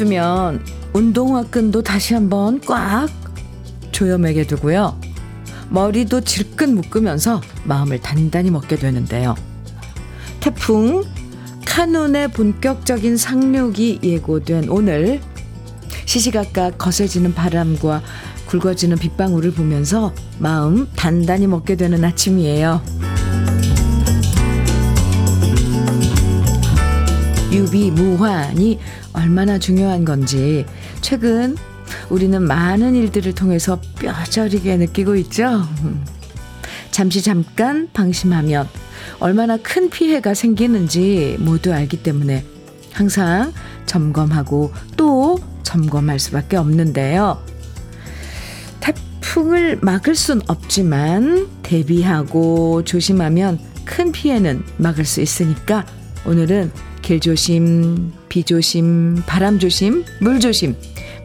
앞두면 운동화 끈도 다시 한번 꽉 조여매게 두고요. 머리도 질끈 묶으면서 마음을 단단히 먹게 되는데요. 태풍 카눈의 본격적인 상륙이 예고된 오늘 시시각각 거세지는 바람과 굵어지는 빗방울을 보면서 마음 단단히 먹게 되는 아침이에요. 유비무환이 얼마나 중요한 건지 최근 우리는 많은 일들을 통해서 뼈저리게 느끼고 있죠. 잠시 잠깐 방심하면 얼마나 큰 피해가 생기는지 모두 알기 때문에 항상 점검하고 또 점검할 수밖에 없는데요. 태풍을 막을 순 없지만 대비하고 조심하면 큰 피해는 막을 수 있으니까 오늘은 길 조심, 비 조심, 바람 조심, 물 조심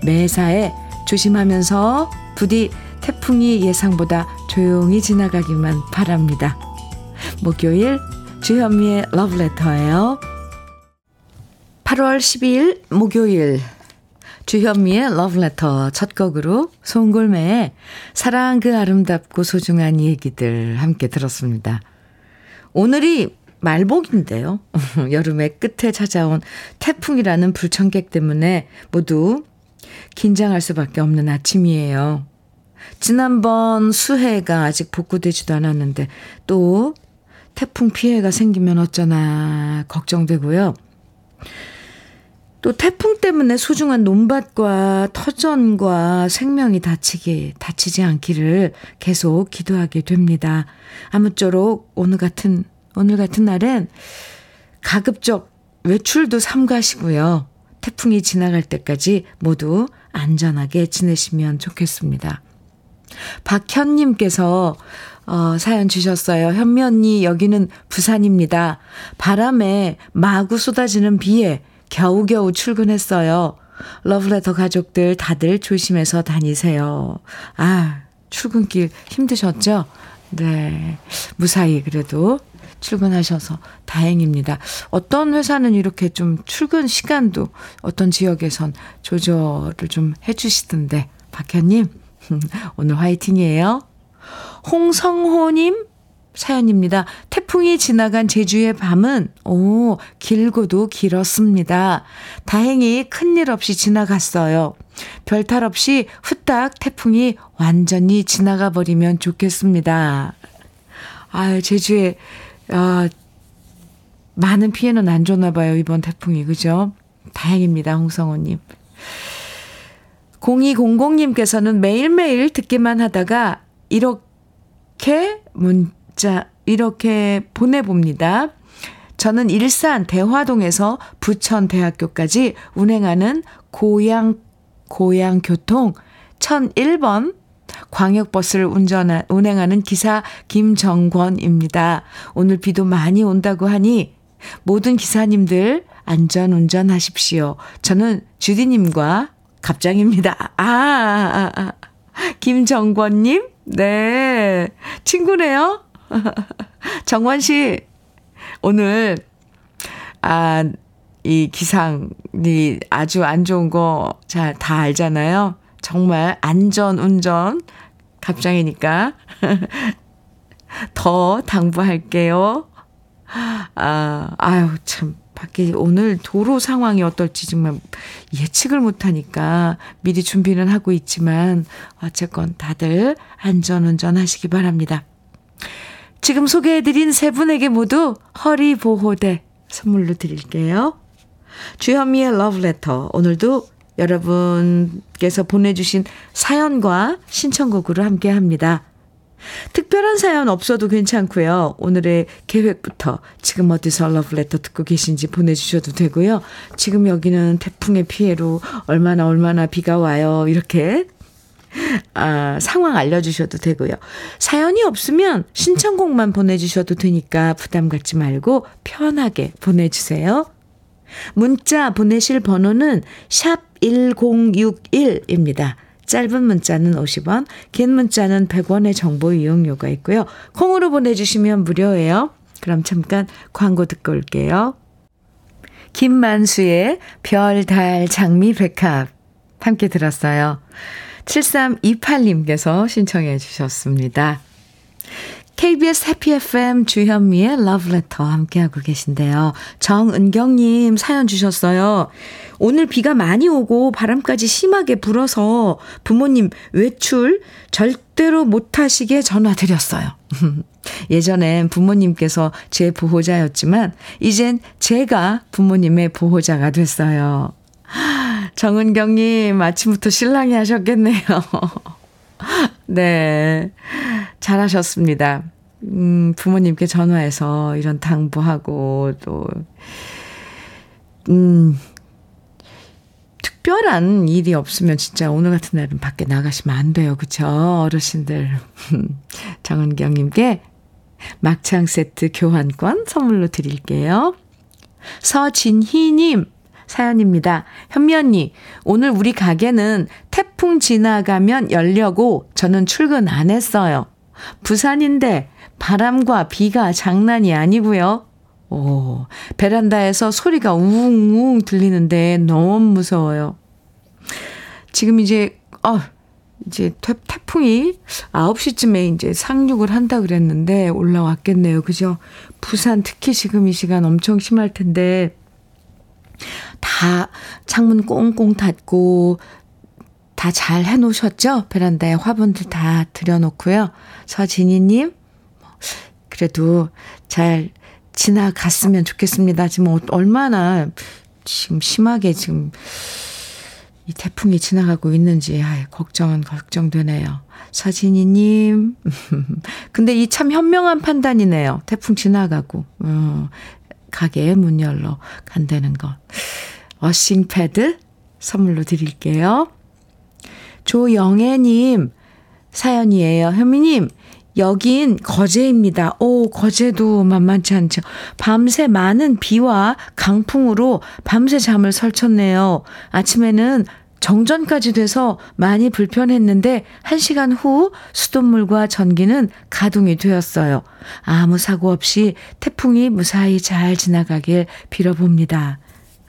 매사에 조심하면서 부디 태풍이 예상보다 조용히 지나가기만 바랍니다. 목요일 주현미의 러브레터예요. 8월 12일 목요일 주현미의 러브레터 첫 곡으로 송골매의 사랑 그 아름답고 소중한 얘기들 함께 들었습니다. 오늘이 말복인데요. 여름의 끝에 찾아온 태풍이라는 불청객 때문에 모두 긴장할 수밖에 없는 아침이에요. 지난번 수해가 아직 복구되지도 않았는데 또 태풍 피해가 생기면 어쩌나 걱정되고요. 또 태풍 때문에 소중한 논밭과 터전과 생명이 다치기, 다치지 않기를 계속 기도하게 됩니다. 아무쪼록 오늘 같은 오늘 같은 날엔 가급적 외출도 삼가시고요. 태풍이 지나갈 때까지 모두 안전하게 지내시면 좋겠습니다. 박현님께서 어, 사연 주셨어요. 현미 언니, 여기는 부산입니다. 바람에 마구 쏟아지는 비에 겨우겨우 출근했어요. 러브레터 가족들 다들 조심해서 다니세요. 아, 출근길 힘드셨죠? 네. 무사히 그래도 출근하셔서 다행입니다. 어떤 회사는 이렇게 좀 출근 시간도 어떤 지역에선 조절을 좀 해주시던데, 박현님, 오늘 화이팅이에요. 홍성호님 사연입니다. 태풍이 지나간 제주의 밤은, 오, 길고도 길었습니다. 다행히 큰일 없이 지나갔어요. 별탈 없이 후딱 태풍이 완전히 지나가 버리면 좋겠습니다. 아, 제주에 아, 많은 피해는 안 줬나 봐요, 이번 태풍이. 그죠? 다행입니다, 홍성호님. 0200님께서는 매일매일 듣기만 하다가 이렇게 문자, 이렇게 보내봅니다. 저는 일산 대화동에서 부천대학교까지 운행하는 고양, 고양교통 1001번 광역버스를 운전, 운행하는 기사 김정권입니다. 오늘 비도 많이 온다고 하니 모든 기사님들 안전 운전하십시오. 저는 주디님과 갑장입니다. 아, 아, 아. 김정권님? 네. 친구네요? 정원 씨, 오늘, 아, 이 기상이 아주 안 좋은 거 잘 다 알잖아요. 정말 안전 운전 갑장이니까 더 당부할게요. 아, 아유, 참. 밖에 오늘 도로 상황이 어떨지 정말 예측을 못하니까 미리 준비는 하고 있지만 어쨌건 다들 안전운전 하시기 바랍니다. 지금 소개해드린 세 분에게 모두 허리 보호대 선물로 드릴게요. 주현미의 러브레터 오늘도 여러분께서 보내주신 사연과 신청곡으로 함께 합니다. 특별한 사연 없어도 괜찮고요. 오늘의 계획부터 지금 어디서 러브레터 듣고 계신지 보내주셔도 되고요. 지금 여기는 태풍의 피해로 얼마나 얼마나 비가 와요. 이렇게 아, 상황 알려주셔도 되고요. 사연이 없으면 신청곡만 보내주셔도 되니까 부담 갖지 말고 편하게 보내주세요. 문자 보내실 번호는 샵 1061입니다. 짧은 문자는 50원, 긴 문자는 100원의 정보 이용료가 있고요. 콩으로 보내주시면 무료예요. 그럼 잠깐 광고 듣고 올게요. 김만수의 별, 달, 장미, 백합 함께 들었어요. 7328님께서 신청해 주셨습니다. KBS 해피 FM 주현미의 러브레터 함께하고 계신데요. 정은경님 사연 주셨어요. 오늘 비가 많이 오고 바람까지 심하게 불어서 부모님 외출 절대로 못하시게 전화드렸어요. 예전엔 부모님께서 제 보호자였지만 이젠 제가 부모님의 보호자가 됐어요. 정은경님 아침부터 신랑이 하셨겠네요. 네. 잘하셨습니다. 음, 부모님께 전화해서 이런 당부하고 또, 음, 특별한 일이 없으면 진짜 오늘 같은 날은 밖에 나가시면 안 돼요. 그쵸? 어르신들. 정은경님께 막창 세트 교환권 선물로 드릴게요. 서진희님, 사연입니다. 현미 언니, 오늘 우리 가게는 태풍 지나가면 열려고 저는 출근 안 했어요. 부산인데 바람과 비가 장난이 아니고요. 오, 베란다에서 소리가 웅웅 들리는데 너무 무서워요. 지금 이제, 어, 이제 태풍이 9시쯤에 이제 상륙을 한다 그랬는데 올라왔겠네요. 그죠? 부산 특히 지금 이 시간 엄청 심할 텐데 다 창문 꽁꽁 닫고 다 잘 해놓으셨죠? 베란다에 화분들 다 들여놓고요. 서진희님, 그래도 잘 지나갔으면 좋겠습니다. 지금 얼마나 지금 심하게 지금 이 태풍이 지나가고 있는지 아이, 걱정은 걱정되네요. 서진희님, 근데 이 참 현명한 판단이네요. 태풍 지나가고 어, 가게에 문 열러 간다는 것. 어싱 패드 선물로 드릴게요. 조영애님 사연이에요. 현미님, 여긴 거제입니다. 오, 거제도 만만치 않죠. 밤새 많은 비와 강풍으로 밤새 잠을 설쳤네요. 아침에는 정전까지 돼서 많이 불편했는데 1시간 후 수돗물과 전기는 가동이 되었어요. 아무 사고 없이 태풍이 무사히 잘 지나가길 빌어봅니다.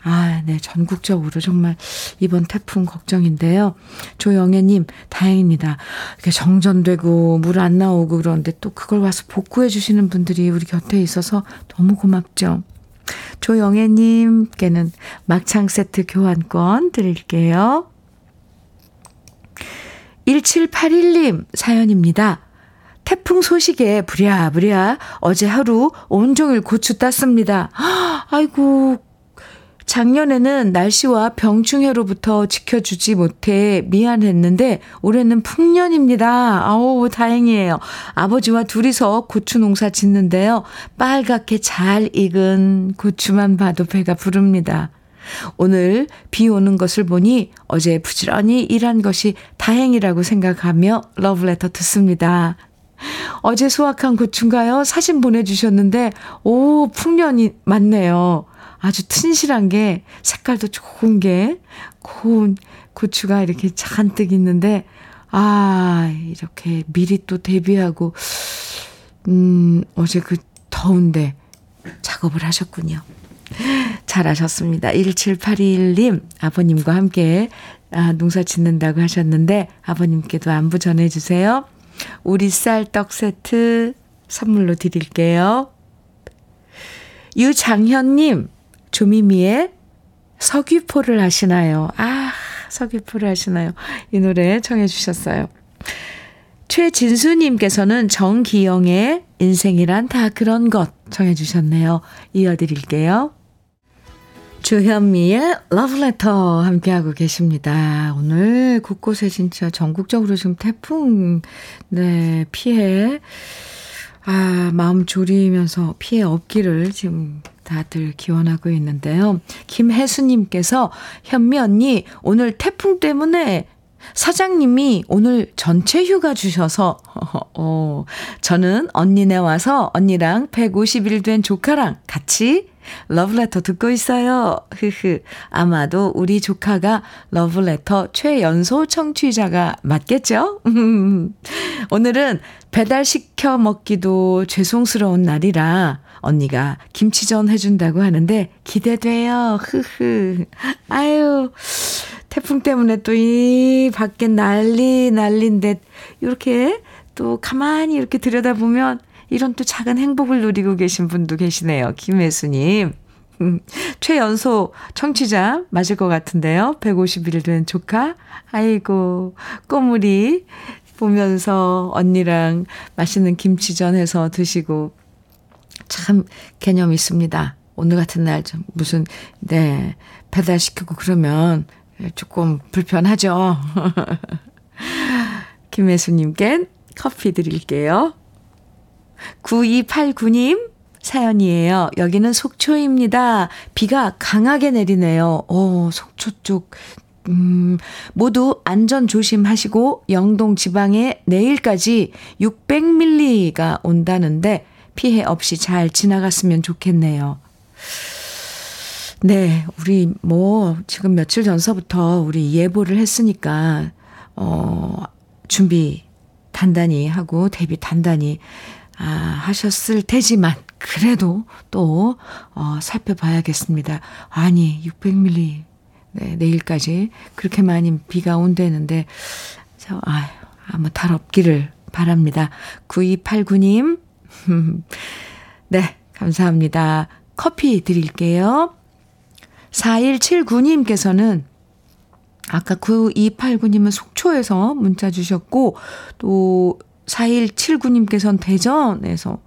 아, 네. 전국적으로 정말 이번 태풍 걱정인데요. 조영애님, 다행입니다. 이렇게 정전되고 물 안 나오고 그러는데 또 그걸 와서 복구해 주시는 분들이 우리 곁에 있어서 너무 고맙죠. 조영애님께는 막창 세트 교환권 드릴게요. 1781님 사연입니다. 태풍 소식에 부랴부랴 어제 하루 온종일 고추 땄습니다. 아이고, 작년에는 날씨와 병충해로부터 지켜주지 못해 미안했는데 올해는 풍년입니다. 아우 다행이에요. 아버지와 둘이서 고추 농사 짓는데요. 빨갛게 잘 익은 고추만 봐도 배가 부릅니다. 오늘 비 오는 것을 보니 어제 부지런히 일한 것이 다행이라고 생각하며 러브레터 듣습니다. 어제 수확한 고추인가요? 사진 보내주셨는데, 오, 풍년이 맞네요. 아주 튼실한 게 색깔도 좋은 게 고운 고추가 이렇게 잔뜩 있는데 아 이렇게 미리 또 대비하고 음 어제 그 더운데 작업을 하셨군요. 잘하셨습니다. 1781님 아버님과 함께 아, 농사 짓는다고 하셨는데 아버님께도 안부 전해주세요. 우리 쌀떡 세트 선물로 드릴게요. 유장현님 조미미의 서귀포를 하시나요? 아, 서귀포를 하시나요? 이 노래 청해 주셨어요. 최진수님께서는 정기영의 인생이란 다 그런 것 청해 주셨네요. 이어드릴게요. 주현미의 러브레터 함께하고 계십니다. 오늘 곳곳에 진짜 전국적으로 지금 태풍, 네, 피해, 아, 마음 졸이면서 피해 없기를 지금 다들 기원하고 있는데요. 김혜수님께서 현미 언니 오늘 태풍 때문에 사장님이 오늘 전체 휴가 주셔서 어, 저는 언니네 와서 언니랑 150일 된 조카랑 같이 러브레터 듣고 있어요. 흐흐. 아마도 우리 조카가 러브레터 최연소 청취자가 맞겠죠? 오늘은 배달시켜 먹기도 죄송스러운 날이라 언니가 김치전 해준다고 하는데 기대돼요. 흐흐. 아유, 태풍 때문에 또 이 밖에 난리 난리인데 이렇게 또 가만히 이렇게 들여다보면 이런 또 작은 행복을 누리고 계신 분도 계시네요. 김혜수님. 음, 최연소 청취자 맞을 것 같은데요. 150일 된 조카. 아이고, 꼬물이 보면서 언니랑 맛있는 김치전 해서 드시고 참 개념 있습니다. 오늘 같은 날 좀 무슨, 네, 배달 시키고 그러면 조금 불편하죠. 김혜수님께 커피 드릴게요. 9289님 사연이에요. 여기는 속초입니다. 비가 강하게 내리네요. 오, 속초 쪽. 음, 모두 안전 조심하시고 영동 지방에 내일까지 600밀리가 온다는데 피해 없이 잘 지나갔으면 좋겠네요. 네, 우리 뭐 지금 며칠 전서부터 우리 예보를 했으니까 어 준비 단단히 하고 대비 단단히 아, 하셨을 테지만 그래도 또 어, 살펴봐야겠습니다. 아니 600mm 네, 내일까지 그렇게 많이 비가 온다는데 저 아유 아무 탈 없기를 바랍니다. 9289님 네 감사합니다. 커피 드릴게요. 4179님께서는 아까 9289님은 속초에서 문자 주셨고, 또 4179님께서는 대전에서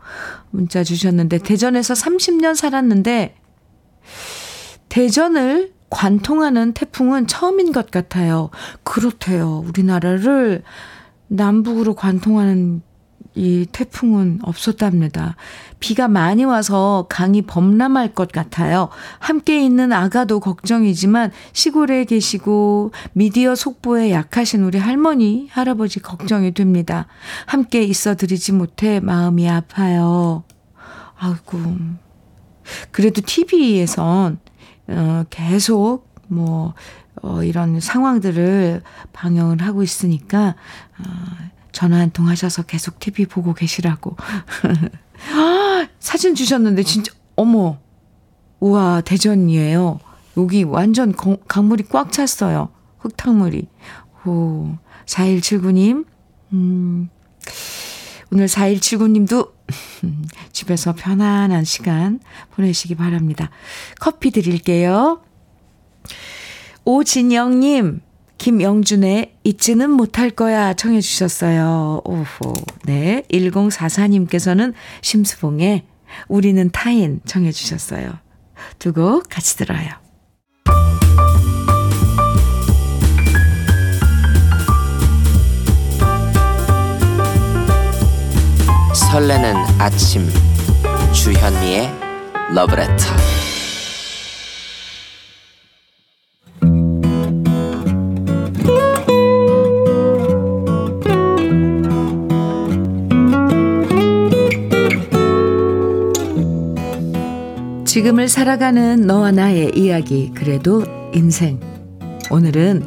문자 주셨는데, 대전에서 30년 살았는데, 대전을 관통하는 태풍은 처음인 것 같아요. 그렇대요. 우리나라를 남북으로 관통하는 이 태풍은 없었답니다. 비가 많이 와서 강이 범람할 것 같아요. 함께 있는 아가도 걱정이지만 시골에 계시고 미디어 속보에 약하신 우리 할머니, 할아버지 걱정이 됩니다. 함께 있어 드리지 못해 마음이 아파요. 아이고. 그래도 TV에선 어, 계속 뭐 어, 이런 상황들을 방영을 하고 있으니까 어, 전화 한 통 하셔서 계속 TV 보고 계시라고. 아, 사진 주셨는데 진짜 어머. 우와, 대전이에요. 여기 완전 강물이 꽉 찼어요. 흙탕물이. 오, 4179님. 음. 오늘 4179님도 집에서 편안한 시간 보내시기 바랍니다. 커피 드릴게요. 오진영님, 김영준의 잊지는 못할 거야 청해 주셨어요. 오호. 네. 1044님께서는 심수봉의 우리는 타인 청해 주셨어요. 두 곡 같이 들어요. 설레는 아침 주현미의 러브레터 지금을 살아가는 너와 나의 이야기, 그래도 인생. 오늘은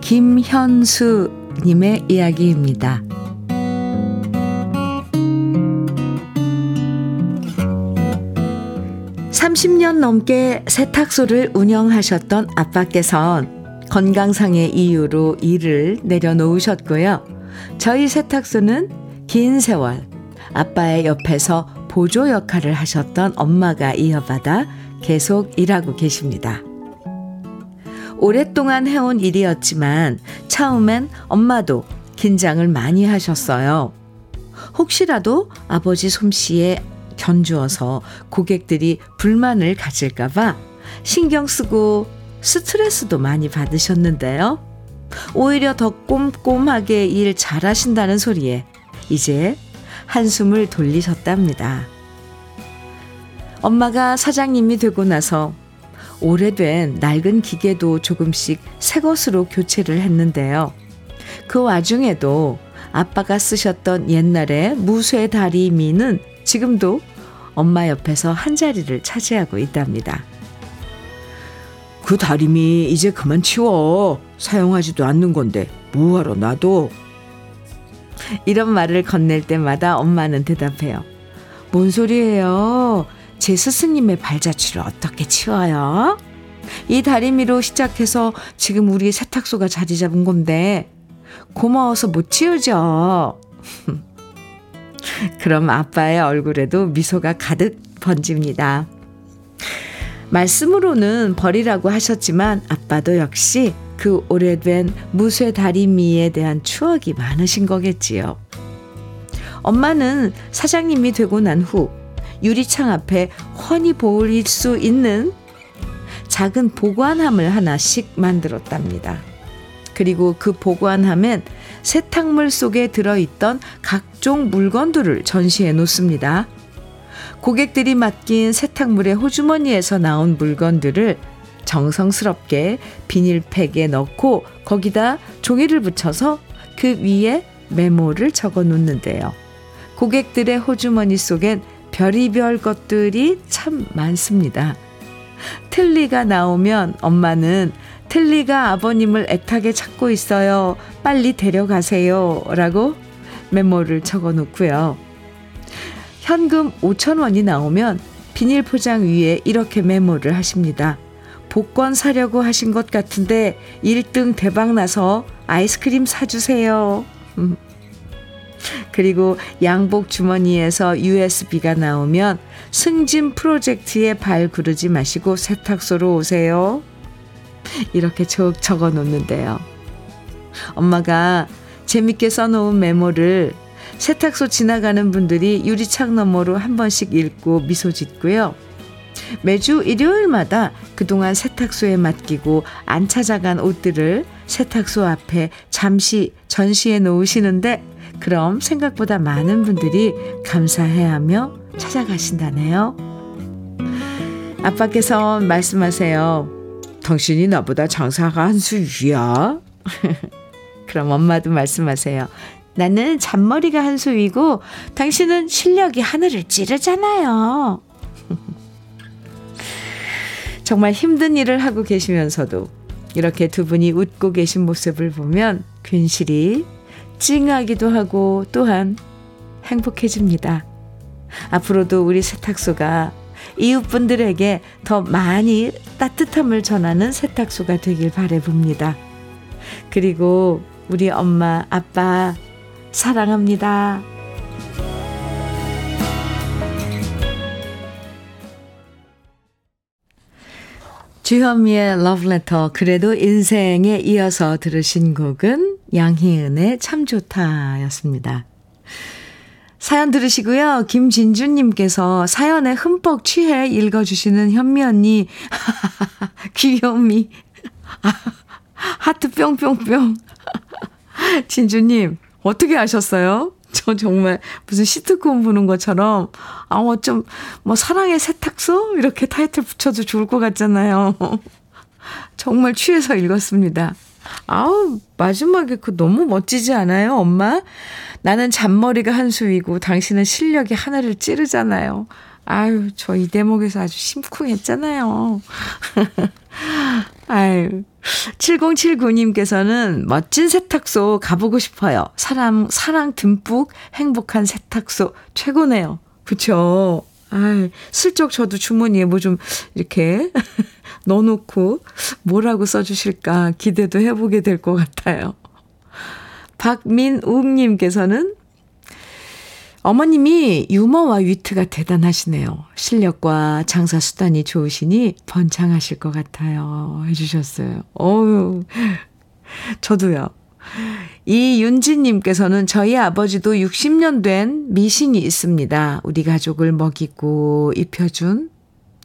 김현수 님의 이야기입니다. 30년 넘게 세탁소를 운영하셨던 아빠께선 건강상의 이유로 일을 내려놓으셨고요. 저희 세탁소는 긴 세월 아빠의 옆에서 보조 역할을 하셨던 엄마가 이어받아 계속 일하고 계십니다. 오랫동안 해온 일이었지만 처음엔 엄마도 긴장을 많이 하셨어요. 혹시라도 아버지 솜씨에 견주어서 고객들이 불만을 가질까봐 신경 쓰고 스트레스도 많이 받으셨는데요. 오히려 더 꼼꼼하게 일 잘하신다는 소리에 이제 한숨을 돌리셨답니다. 엄마가 사장님이 되고 나서 오래된 낡은 기계도 조금씩 새 것으로 교체를 했는데요. 그 와중에도 아빠가 쓰셨던 옛날의 무쇠 다리미는 지금도 엄마 옆에서 한 자리를 차지하고 있답니다. 그 다리미 이제 그만 치워. 사용하지도 않는 건데 뭐하러 놔둬. 이런 말을 건넬 때마다 엄마는 대답해요. 뭔 소리예요? 제 스승님의 발자취를 어떻게 치워요? 이 다리미로 시작해서 지금 우리 세탁소가 자리 잡은 건데 고마워서 못 치우죠. 그럼 아빠의 얼굴에도 미소가 가득 번집니다. 말씀으로는 버리라고 하셨지만 아빠도 역시 그 오래된 무쇠 다리미에 대한 추억이 많으신 거겠지요. 엄마는 사장님이 되고 난 후 유리창 앞에 훤히 보일 수 있는 작은 보관함을 하나씩 만들었답니다. 그리고 그 보관함엔 세탁물 속에 들어있던 각종 물건들을 전시해 놓습니다. 고객들이 맡긴 세탁물의 호주머니에서 나온 물건들을 정성스럽게 비닐팩에 넣고 거기다 종이를 붙여서 그 위에 메모를 적어 놓는데요. 고객들의 호주머니 속엔 별의별 것들이 참 많습니다. 틀니가 나오면 엄마는 틀니가 아버님을 애타게 찾고 있어요. 빨리 데려가세요. 라고 메모를 적어 놓고요. 현금 5천 원이 나오면 비닐 포장 위에 이렇게 메모를 하십니다. 복권 사려고 하신 것 같은데 1등 대박 나서 아이스크림 사주세요. 음. 그리고 양복 주머니에서 USB가 나오면 승진 프로젝트에 발 구르지 마시고 세탁소로 오세요. 이렇게 쭉 적어 놓는데요. 엄마가 재밌게 써놓은 메모를 세탁소 지나가는 분들이 유리창 너머로 한 번씩 읽고 미소 짓고요. 매주 일요일마다 그동안 세탁소에 맡기고 안 찾아간 옷들을 세탁소 앞에 잠시 전시해 놓으시는데 그럼 생각보다 많은 분들이 감사해하며 찾아가신다네요. 아빠께서 말씀하세요. 당신이 나보다 장사가 한 수 위야. 그럼 엄마도 말씀하세요. 나는 잔머리가 한 수 위고 당신은 실력이 하늘을 찌르잖아요. 정말 힘든 일을 하고 계시면서도 이렇게 두 분이 웃고 계신 모습을 보면 괜시리 찡하기도 하고 또한 행복해집니다. 앞으로도 우리 세탁소가 이웃분들에게 더 많이 따뜻함을 전하는 세탁소가 되길 바래봅니다. 그리고 우리 엄마, 아빠 사랑합니다. 주현미의 러브레터 그래도 인생에 이어서 들으신 곡은 양희은의 참 좋다였습니다. 사연 들으시고요. 김진주님께서 사연에 흠뻑 취해 읽어주시는 현미 언니 귀요미 하트 뿅뿅뿅 진주님 어떻게 아셨어요? 저 정말 무슨 시트콤 보는 것처럼, 아, 어쩜, 뭐, 사랑의 세탁소? 이렇게 타이틀 붙여도 좋을 것 같잖아요. 정말 취해서 읽었습니다. 아우, 마지막에 그 너무 멋지지 않아요, 엄마? 나는 잔머리가 한 수이고 당신은 실력이 하나를 찌르잖아요. 아유, 저 이 대목에서 아주 심쿵했잖아요. 아유. 7079님께서는 멋진 세탁소 가보고 싶어요. 사람, 사랑 듬뿍 행복한 세탁소 최고네요. 그쵸? 아 슬쩍 저도 주머니에 뭐 좀 이렇게 넣어놓고 뭐라고 써주실까 기대도 해보게 될 것 같아요. 박민욱님께서는 어머님이 유머와 위트가 대단하시네요. 실력과 장사 수단이 좋으시니 번창하실 것 같아요. 해주셨어요. 어유 저도요. 이윤지님께서는 저희 아버지도 60년 된 미싱이 있습니다. 우리 가족을 먹이고 입혀준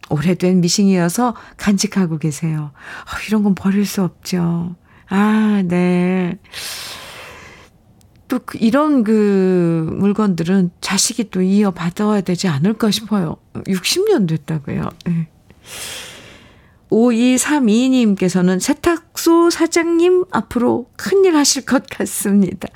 오래된 미싱이어서 간직하고 계세요. 어, 이런 건 버릴 수 없죠. 아, 네. 또그 이런 그 물건들은 자식이 또 이어받아야 되지 않을까 싶어요. 60년 됐다고요. 네. 5232님께서는 세탁소 사장님 앞으로 큰일 하실 것 같습니다.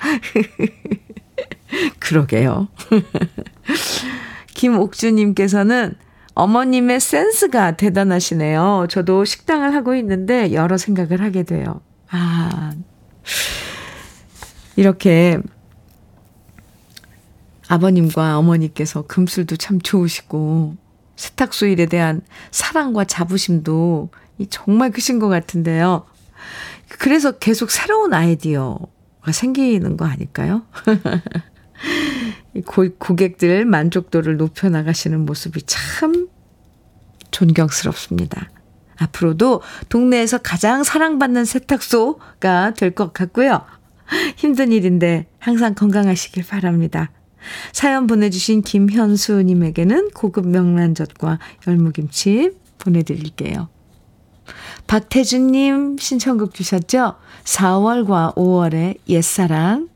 그러게요. 김옥주님께서는 어머님의 센스가 대단하시네요. 저도 식당을 하고 있는데 여러 생각을 하게 돼요. 아, 이렇게 아버님과 어머니께서 금술도 참 좋으시고 세탁소 일에 대한 사랑과 자부심도 정말 크신 것 같은데요. 그래서 계속 새로운 아이디어가 생기는 거 아닐까요? 고, 고객들 만족도를 높여나가시는 모습이 참 존경스럽습니다. 앞으로도 동네에서 가장 사랑받는 세탁소가 될 것 같고요. 힘든 일인데 항상 건강하시길 바랍니다. 사연 보내주신 김현수님에게는 고급 명란젓과 열무김치 보내드릴게요. 박태준님 신청곡 주셨죠? 4월과 5월의 옛사랑.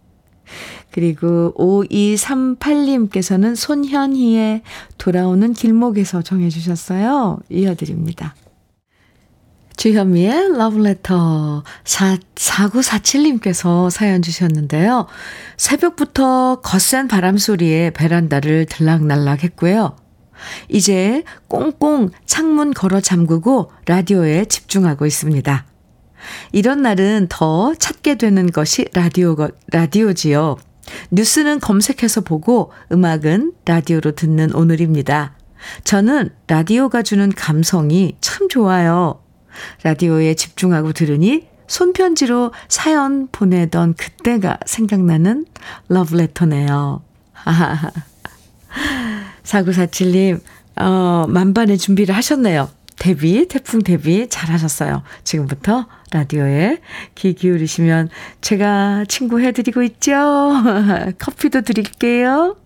그리고 5238님께서는 손현희의 돌아오는 길목에서 정해주셨어요. 이어드립니다. 주현미의 러브레터 4947님께서 사연 주셨는데요. 새벽부터 거센 바람 소리에 베란다를 들락날락 했고요. 이제 꽁꽁 창문 걸어 잠그고 라디오에 집중하고 있습니다. 이런 날은 더 찾게 되는 것이 라디오, 라디오지요. 뉴스는 검색해서 보고 음악은 라디오로 듣는 오늘입니다. 저는 라디오가 주는 감성이 참 좋아요. 라디오에 집중하고 들으니 손편지로 사연 보내던 그때가 생각나는 러브레터네요. 4947님, 어, 만반의 준비를 하셨네요. 데뷔, 태풍 데뷔 잘하셨어요. 지금부터 라디오에 귀 기울이시면 제가 친구 해드리고 있죠? 커피도 드릴게요.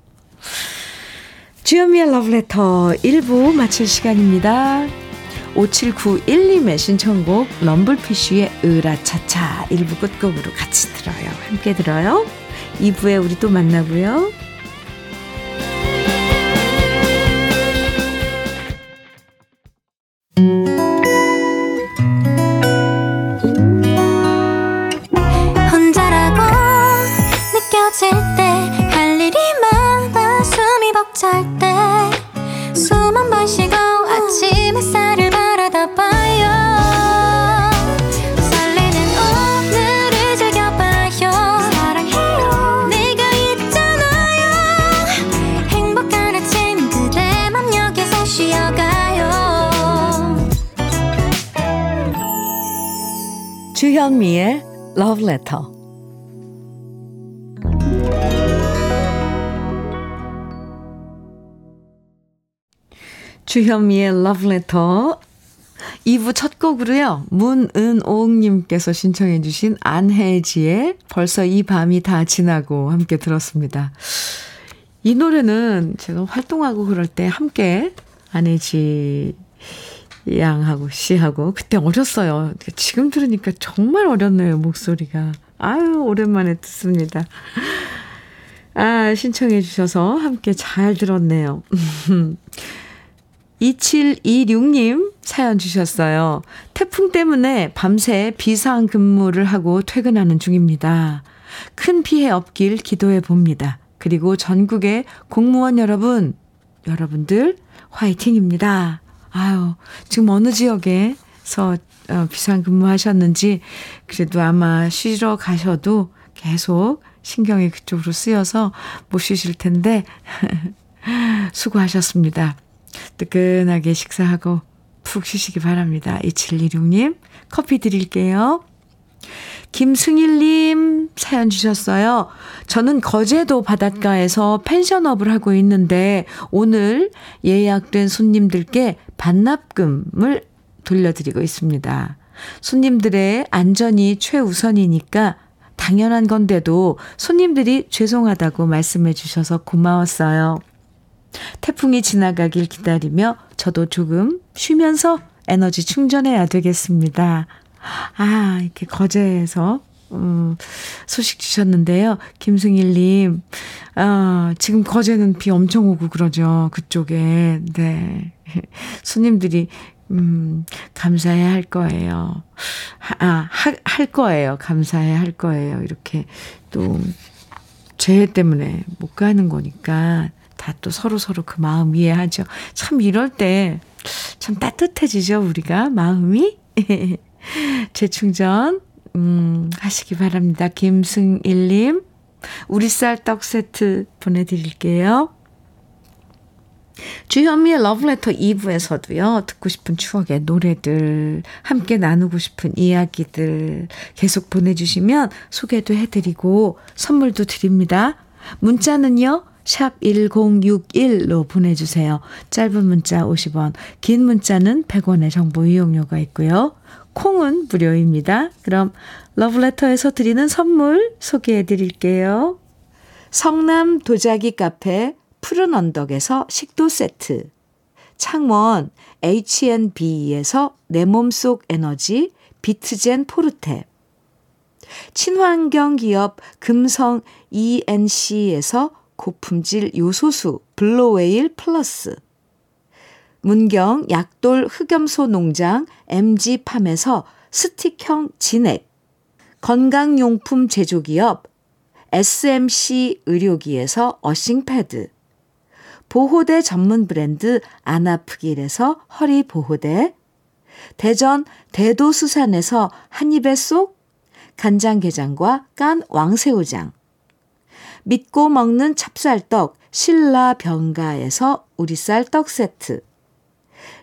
주현미의 러브레터 1부 마칠 시간입니다. 5791님의 신청곡 럼블피쉬의 으라차차 1부 끝곡으로 같이 들어요. 함께 들어요. 2부에 우리 또 만나고요. 주현미의 Love Letter. 주현미의 Love Letter 2부 첫 곡으로요. 문은옥님께서 신청해 주신 안혜지의 벌써 이 밤이 다 지나고 함께 들었습니다. 이 노래는 제가 활동하고 그럴 때 함께 안혜지 양하고 씨하고 그때 어렸어요. 지금 들으니까 정말 어렸네요, 목소리가. 아유, 오랜만에 듣습니다. 아, 신청해 주셔서 함께 잘 들었네요. 2726님 사연 주셨어요. 태풍 때문에 밤새 비상 근무를 하고 퇴근하는 중입니다. 큰 피해 없길 기도해 봅니다. 그리고 전국의 공무원 여러분, 여러분들 화이팅입니다. 아유, 지금 어느 지역에서 어, 비상 근무 하셨는지 그래도 아마 쉬러 가셔도 계속 신경이 그쪽으로 쓰여서 못 쉬실 텐데 수고하셨습니다. 뜨끈하게 식사하고 푹 쉬시기 바랍니다. 2716님 커피 드릴게요. 김승일님 사연 주셨어요. 저는 거제도 바닷가에서 펜션업을 하고 있는데 오늘 예약된 손님들께 반납금을 돌려드리고 있습니다. 손님들의 안전이 최우선이니까 당연한 건데도 손님들이 죄송하다고 말씀해 주셔서 고마웠어요. 태풍이 지나가길 기다리며 저도 조금 쉬면서 에너지 충전해야 되겠습니다. 아, 이렇게 거제에서 음, 소식 주셨는데요. 김승일님, 아, 지금 거제는 비 엄청 오고 그러죠. 그쪽에. 네. 손님들이, 음, 감사해 할 거예요. 아, 하, 할 거예요. 감사해 할 거예요. 이렇게 또, 죄 때문에 못 가는 거니까 다 또 서로 서로 그 마음 이해하죠. 참 이럴 때 참 따뜻해지죠, 우리가 마음이. 재충전 음, 하시기 바랍니다. 김승일님 우리 쌀떡 세트 보내드릴게요. 주현미의 러브레터 2부에서도요, 듣고 싶은 추억의 노래들, 함께 나누고 싶은 이야기들 계속 보내주시면 소개도 해드리고 선물도 드립니다. 문자는요, 샵 1061로 보내주세요. 짧은 문자 50원, 긴 문자는 100원의 정보 이용료가 있고요. 콩은 무료입니다. 그럼 러브레터에서 드리는 선물 소개해 드릴게요. 성남 도자기 카페 푸른 언덕에서 식도 세트, 창원 H&B에서 내 몸속 에너지 비트젠 포르테, 친환경 기업 금성 ENC에서 고품질 요소수 블로웨일 플러스, 문경 약돌 흑염소 농장 MG팜에서 스틱형 진액, 건강용품 제조기업 SMC 의료기에서 어싱패드, 보호대 전문 브랜드 안아프길에서 허리보호대, 대전 대도수산에서 한입에 쏙. 간장게장과 깐 왕새우장, 믿고 먹는 찹쌀떡 신라 병가에서 우리쌀 떡 세트,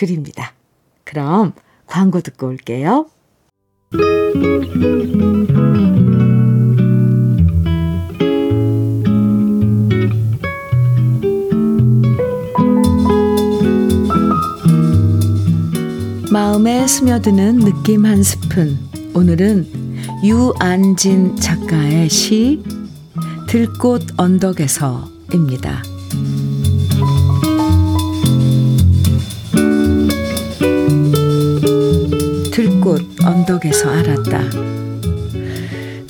드립니다. 그럼 광고 듣고 올게요. 마음에 스며드는 느낌 한 스푼. 오늘은 유안진 작가의 시 들꽃 언덕에서입니다. 언덕에서 알았다.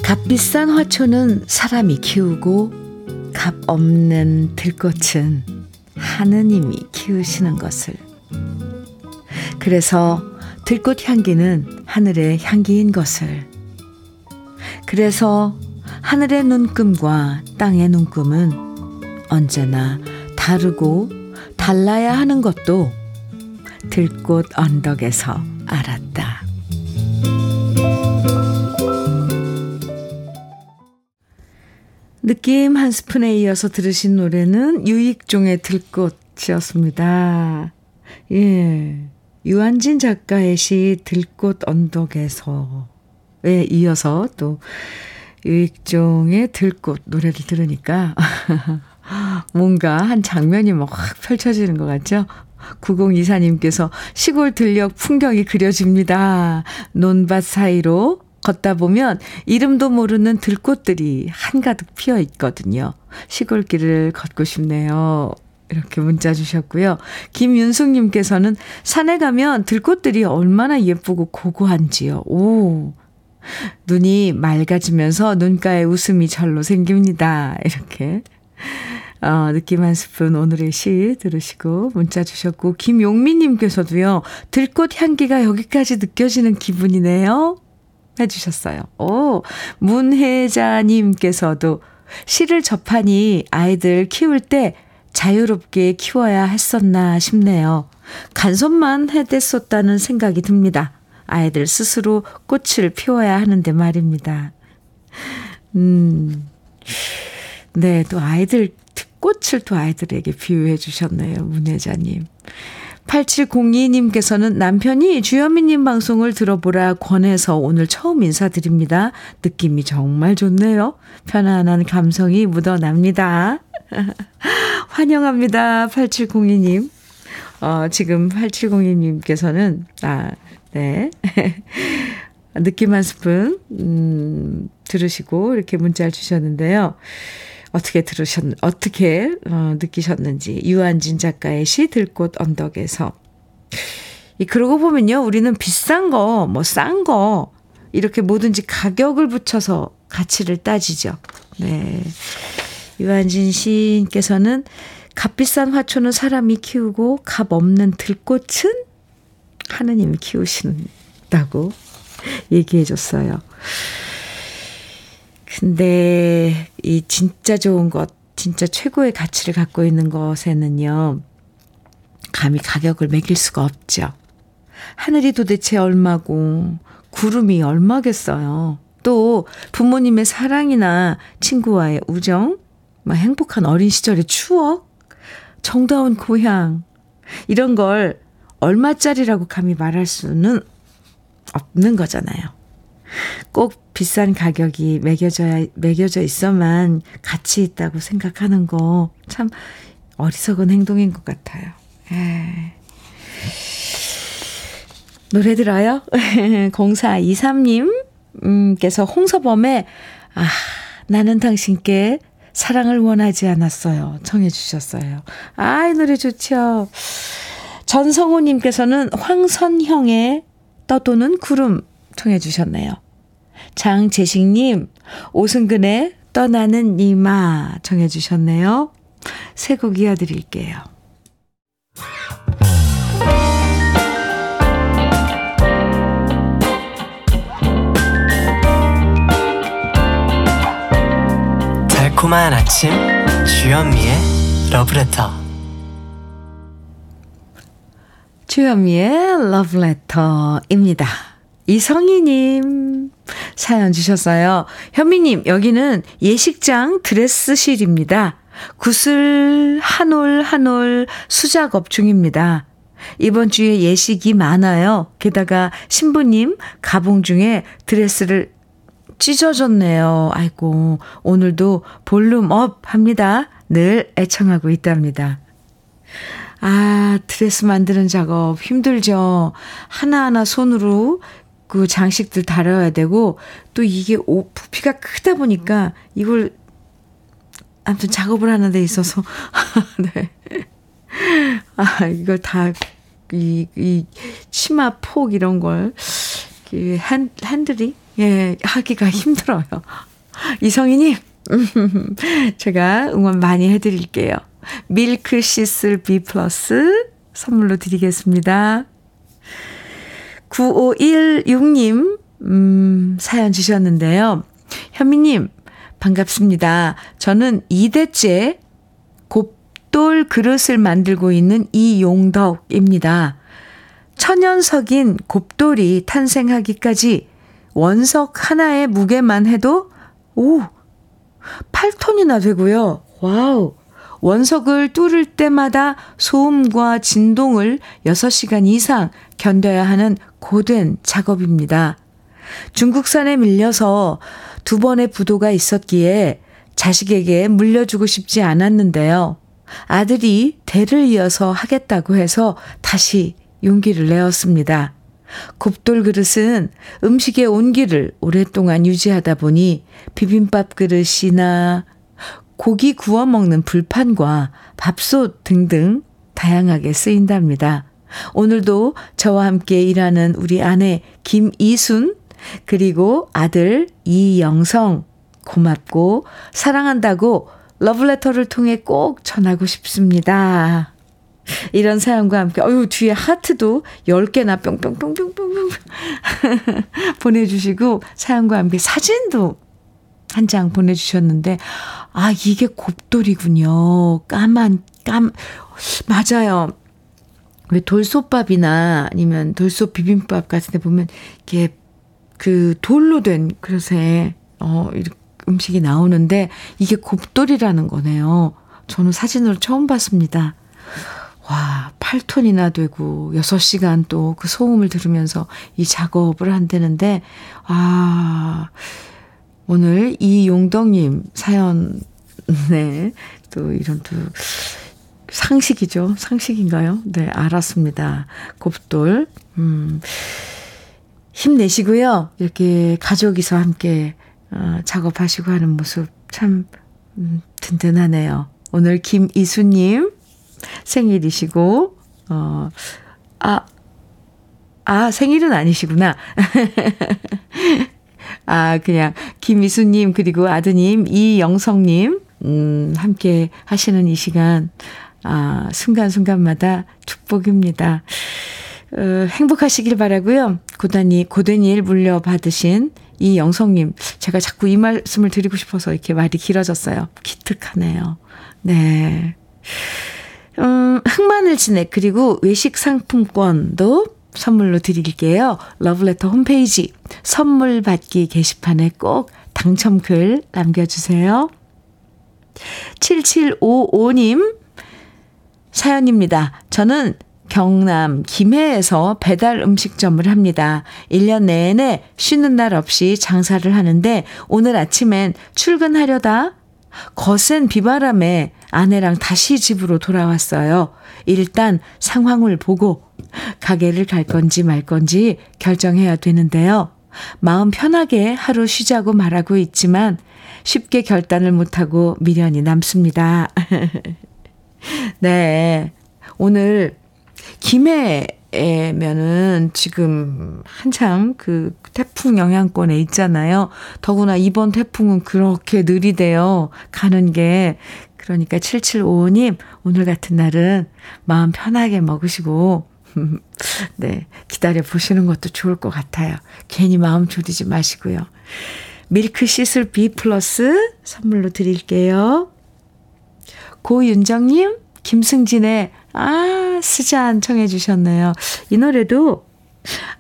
값비싼 화초는 사람이 키우고 값 없는 들꽃은 하느님이 키우시는 것을. 그래서 들꽃 향기는 하늘의 향기인 것을. 그래서 하늘의 눈금과 땅의 눈금은 언제나 다르고 달라야 하는 것도 들꽃 언덕에서 알았다. 느낌 한 스푼에 이어서 들으신 노래는 유익종의 들꽃이었습니다. 예. 유한진 작가의 시 들꽃 언덕에서에 이어서 또 유익종의 들꽃 노래를 들으니까 뭔가 한 장면이 막확 펼쳐지는 것 같죠? 9024님께서 시골 들녘 풍경이 그려집니다. 논밭 사이로 걷다 보면 이름도 모르는 들꽃들이 한가득 피어 있거든요. 시골길을 걷고 싶네요. 이렇게 문자 주셨고요. 김윤숙님께서는 산에 가면 들꽃들이 얼마나 예쁘고 고고한지요. 오. 눈이 맑아지면서 눈가에 웃음이 절로 생깁니다. 이렇게. 어, 느낌 한 스푼 오늘의 시 들으시고 문자 주셨고 김용민님께서도요. 들꽃 향기가 여기까지 느껴지는 기분이네요. 해주셨어요. 오 문혜자님께서도 시를 접하니 아이들 키울 때 자유롭게 키워야 했었나 싶네요. 간섭만 해댔었다는 생각이 듭니다. 아이들 스스로 꽃을 피워야 하는데 말입니다. 음, 네, 또 아이들, 꽃을 또 아이들에게 비유해 주셨네요. 문혜자님. 8702님께서는 남편이 주현미님 방송을 들어보라 권해서 오늘 처음 인사드립니다. 느낌이 정말 좋네요. 편안한 감성이 묻어납니다. 환영합니다. 8702님. 어, 지금 8702님께서는, 아, 네. 느낌 한 스푼, 음, 들으시고 이렇게 문자를 주셨는데요. 어떻게 들으셨, 어떻게, 어, 느끼셨는지. 유한진 작가의 시 들꽃 언덕에서. 이, 그러고 보면요. 우리는 비싼 거, 뭐, 싼 거, 이렇게 뭐든지 가격을 붙여서 가치를 따지죠. 네. 유한진 시인께서는 값비싼 화초는 사람이 키우고 값 없는 들꽃은 하느님이 키우신다고 얘기해 줬어요. 근데 이 진짜 좋은 것, 진짜 최고의 가치를 갖고 있는 것에는요, 감히 가격을 매길 수가 없죠. 하늘이 도대체 얼마고, 구름이 얼마겠어요. 또 부모님의 사랑이나 친구와의 우정, 행복한 어린 시절의 추억, 정다운 고향, 이런 걸 얼마짜리라고 감히 말할 수는 없는 거잖아요. 꼭 비싼 가격이 매겨져야, 매겨져 있어만 가치 있다고 생각하는 거 참 어리석은 행동인 것 같아요. 에이. 노래 들어요? 0423님께서 홍서범의 아, 나는 당신께 사랑을 원하지 않았어요. 청해 주셨어요. 아, 이 노래 좋죠. 전성호님께서는 황선형의 떠도는 구름 청해 주셨네요. 장재식님, 오승근의 떠나는 니마 정해 주셨네요. 새 곡 이어드릴게요. 달콤한 아침 주현미의 러브레터 주현미의 러브레터입니다. 이성희님 사연 주셨어요. 현미님 여기는 예식장 드레스실입니다. 구슬 한 올 한 올 수작업 중입니다. 이번 주에 예식이 많아요. 게다가 신부님 가봉 중에 드레스를 찢어졌네요. 아이고, 오늘도 volume up 합니다. 늘 애청하고 있답니다. 아, 드레스 만드는 작업 힘들죠. 하나하나 손으로 그 장식들 다려야 되고, 또 이게 오, 부피가 크다 보니까 이걸, 아무튼 작업을 하는 데 있어서, 네. 아, 이걸 다, 이, 이, 치마 폭 이런 걸, 그 핸, 핸들이 예, 하기가 힘들어요. 이성희님, 제가 응원 많이 해드릴게요. 밀크시슬 B 플러스 선물로 드리겠습니다. 9516님, 음, 사연 주셨는데요. 현미님, 반갑습니다. 저는 2대째 곱돌 그릇을 만들고 있는 이용덕입니다. 천연석인 곱돌이 탄생하기까지 원석 하나의 무게만 해도, 오, 8톤이나 되고요. wow. 원석을 뚫을 때마다 소음과 진동을 6시간 이상 견뎌야 하는 고된 작업입니다. 중국산에 밀려서 두 번의 부도가 있었기에 자식에게 물려주고 싶지 않았는데요. 아들이 대를 이어서 하겠다고 해서 다시 용기를 내었습니다. 곱돌 그릇은 음식의 온기를 오랫동안 유지하다 보니 비빔밥 그릇이나 고기 구워 먹는 불판과 밥솥 등등 다양하게 쓰인답니다. 오늘도 저와 함께 일하는 우리 아내 김이순 그리고 아들 이영성 고맙고 사랑한다고 러브레터를 통해 꼭 전하고 싶습니다. 이런 사연과 함께, 어유 뒤에 하트도 10개나 뿅뿅뿅뿅뿅뿅 보내주시고, 사연과 함께 사진도 한 장 보내주셨는데, 아, 이게 곱돌이군요. 까만, 깜, 맞아요. 왜 돌솥밥이나 아니면 돌솥 비빔밥 같은 데 보면, 이게 그 돌로 된 그릇에, 어, 이렇게 음식이 나오는데, 이게 곱돌이라는 거네요. 저는 사진으로 처음 봤습니다. 와, 8톤이나 되고 6시간 또 그 소음을 들으면서 이 작업을 한다는데, 아, 오늘 이용덕님 사연, 네, 또 이런 또 상식이죠. 상식인가요? 네, 알았습니다. 곱돌, 음, 힘내시고요. 이렇게 가족이서 함께 어, 작업하시고 하는 모습 참 음, 든든하네요. 오늘 김이수님, 생일이시고, 어, 아, 아, 생일은 아니시구나. 아, 그냥 김미수님, 그리고 아드님, 이영성님, 음, 함께 하시는 이 시간, 아, 순간순간마다 축복입니다. 어, 행복하시길 바라고요. 고단이, 고된 일 물려받으신 이영성님, 제가 자꾸 이 말씀을 드리고 싶어서 이렇게 말이 길어졌어요. 기특하네요. 네. 음, 흑마늘 진액 그리고 외식 상품권도 선물로 드릴게요. 러브레터 홈페이지 선물 받기 게시판에 꼭 당첨글 남겨주세요. 7755님 사연입니다. 저는 경남 김해에서 배달 음식점을 합니다. 1년 내내 쉬는 날 없이 장사를 하는데 오늘 아침엔 출근하려다 거센 비바람에 아내랑 다시 집으로 돌아왔어요. 일단 상황을 보고 가게를 갈 건지 말 건지 결정해야 되는데요. 마음 편하게 하루 쉬자고 말하고 있지만 쉽게 결단을 못하고 미련이 남습니다. 네. 오늘 김해에면은 지금 한참 그 태풍 영향권에 있잖아요. 더구나 이번 태풍은 그렇게 느리대요. 가는 게. 그러니까 7755님, 오늘 같은 날은 마음 편하게 먹으시고, 네, 기다려 보시는 것도 좋을 것 같아요. 괜히 마음 졸이지 마시고요. 밀크 시슬 B 플러스 선물로 드릴게요. 고윤정님, 김승진의 아, 스잔 청해 주셨네요. 이 노래도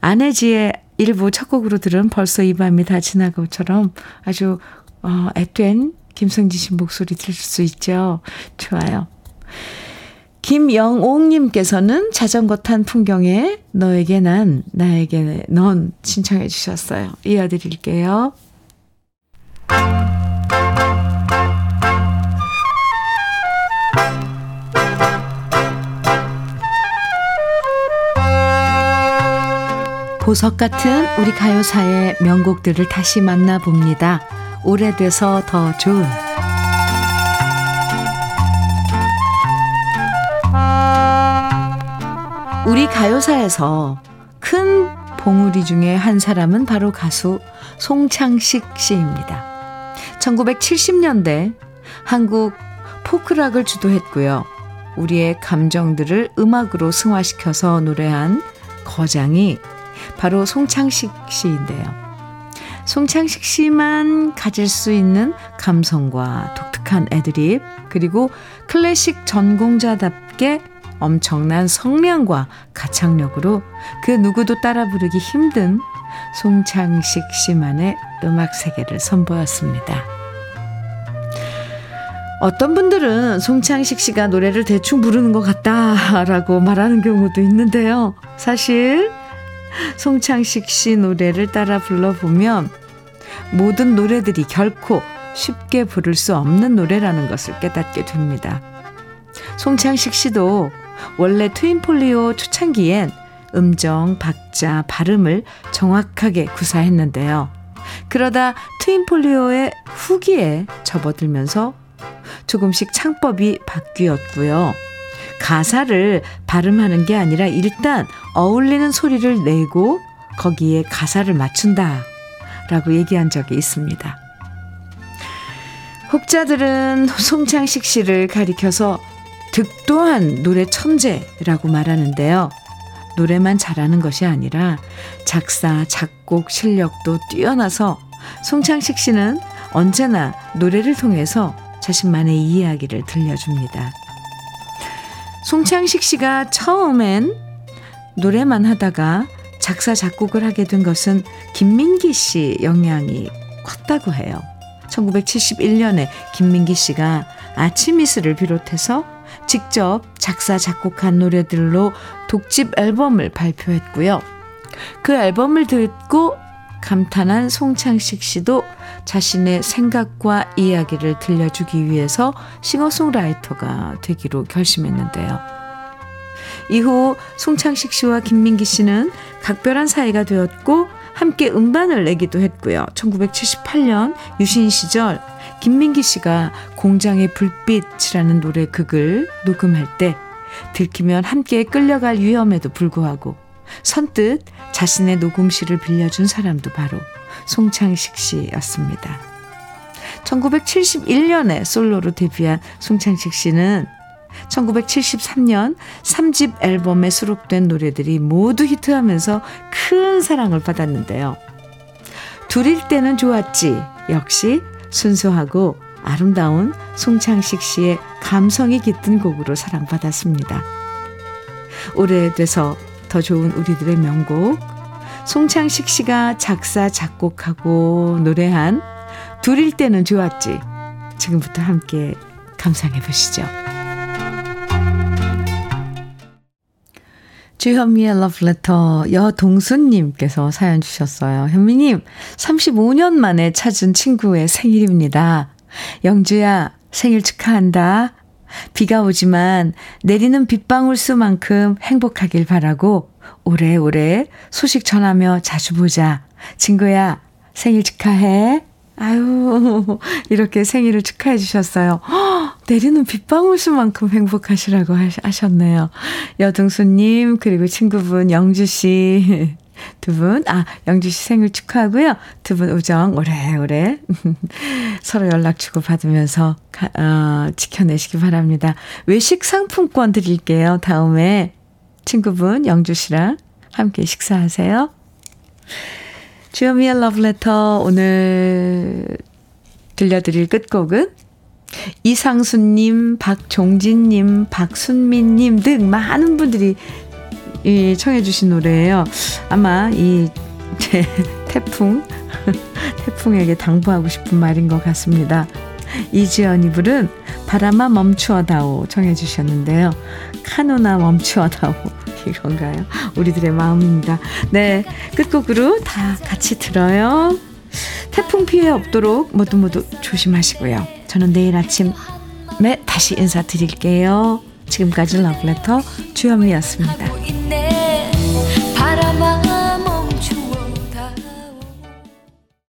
아내지의 일부 첫 곡으로 들은 벌써 이 밤이 다 지나고처럼 아주 어, 앳된 김승진 씨 목소리 들을 수 있죠. 좋아요. 김영옥님께서는 자전거 탄 풍경에 너에게 난, 나에게 넌 신청해 주셨어요. 이어드릴게요. 보석 같은 우리 가요사의 명곡들을 다시 만나봅니다. 오래돼서 더 좋은 우리 가요사에서 큰 봉우리 중에 한 사람은 바로 가수 송창식 씨입니다. 1970년대 한국 포크락을 주도했고요. 우리의 감정들을 음악으로 승화시켜서 노래한 거장이 바로 송창식 씨인데요. 송창식 씨만 가질 수 있는 감성과 독특한 애드립, 그리고 클래식 전공자답게 엄청난 성량과 가창력으로 그 누구도 따라 부르기 힘든 송창식 씨만의 음악 세계를 선보였습니다. 어떤 분들은 송창식 씨가 노래를 대충 부르는 것 같다라고 말하는 경우도 있는데요. 사실 송창식 씨 노래를 따라 불러보면 모든 노래들이 결코 쉽게 부를 수 없는 노래라는 것을 깨닫게 됩니다. 송창식 씨도 원래 트윈폴리오 초창기엔 음정, 박자, 발음을 정확하게 구사했는데요. 그러다 트윈폴리오의 후기에 접어들면서 조금씩 창법이 바뀌었고요. 가사를 발음하는 게 아니라 일단 어울리는 소리를 내고 거기에 가사를 맞춘다. 라고 얘기한 적이 있습니다. 혹자들은 송창식 씨를 가리켜서 득도한 노래 천재라고 말하는데요. 노래만 잘하는 것이 아니라 작사, 작곡 실력도 뛰어나서 송창식 씨는 언제나 노래를 통해서 자신만의 이야기를 들려줍니다. 송창식 씨가 처음엔 노래만 하다가 작사, 작곡을 하게 된 것은 김민기 씨 영향이 컸다고 해요. 1971년에 김민기 씨가 아침 이슬을 비롯해서 직접 작사, 작곡한 노래들로 독집 앨범을 발표했고요. 그 앨범을 듣고 감탄한 송창식 씨도 자신의 생각과 이야기를 들려주기 위해서 싱어송라이터가 되기로 결심했는데요. 이후 송창식 씨와 김민기 씨는 각별한 사이가 되었고 함께 음반을 내기도 했고요. 1978년 유신 시절 김민기 씨가 공장의 불빛이라는 노래 극을 녹음할 때 들키면 함께 끌려갈 위험에도 불구하고 선뜻 자신의 녹음실을 빌려준 사람도 바로 송창식 씨였습니다. 1971년에 솔로로 데뷔한 송창식 씨는 1973년 3집 앨범에 수록된 노래들이 모두 히트하면서 큰 사랑을 받았는데요. 둘일 때는 좋았지. 역시 순수하고 아름다운 송창식 씨의 감성이 깃든 곡으로 사랑받았습니다. 오래돼서 더 좋은 우리들의 명곡 송창식 씨가 작사 작곡하고 노래한 둘일 때는 좋았지. 지금부터 함께 감상해 보시죠. 주현미의 러브레터 여동수님께서 사연 주셨어요. 현미님, 35년 만에 찾은 친구의 생일입니다. 영주야, 생일 축하한다. 비가 오지만 내리는 빗방울 수만큼 행복하길 바라고 오래오래 소식 전하며 자주 보자. 친구야, 생일 축하해. 아유, 이렇게 생일을 축하해 주셨어요. 허, 내리는 빗방울 수만큼 행복하시라고 하셨네요. 여등수님, 그리고 친구분 영주씨. 두 분, 아, 영주 씨 생일 축하하고요. 두 분 우정 오래오래 서로 연락 주고 받으면서, 어, 지켜내시기 바랍니다. 외식 상품권 드릴게요. 다음에 친구분 영주 씨랑 함께 식사하세요. 주여미의 러브레터 오늘 들려드릴 끝곡은 이상수님, 박종진님, 박순민님 등 많은 분들이 이 청해 주신 노래예요. 아마 이 태풍, 태풍에게 당부하고 싶은 말인 것 같습니다. 이지연이 부른 바람아 멈추어다오 청해 주셨는데요. 카노나 멈추어다오 이건가요? 우리들의 마음입니다. 네, 끝곡으로 다 같이 들어요. 태풍 피해 없도록 모두 모두 조심하시고요. 저는 내일 아침에 다시 인사드릴게요. 지금까지 러브레터 주현미였습니다.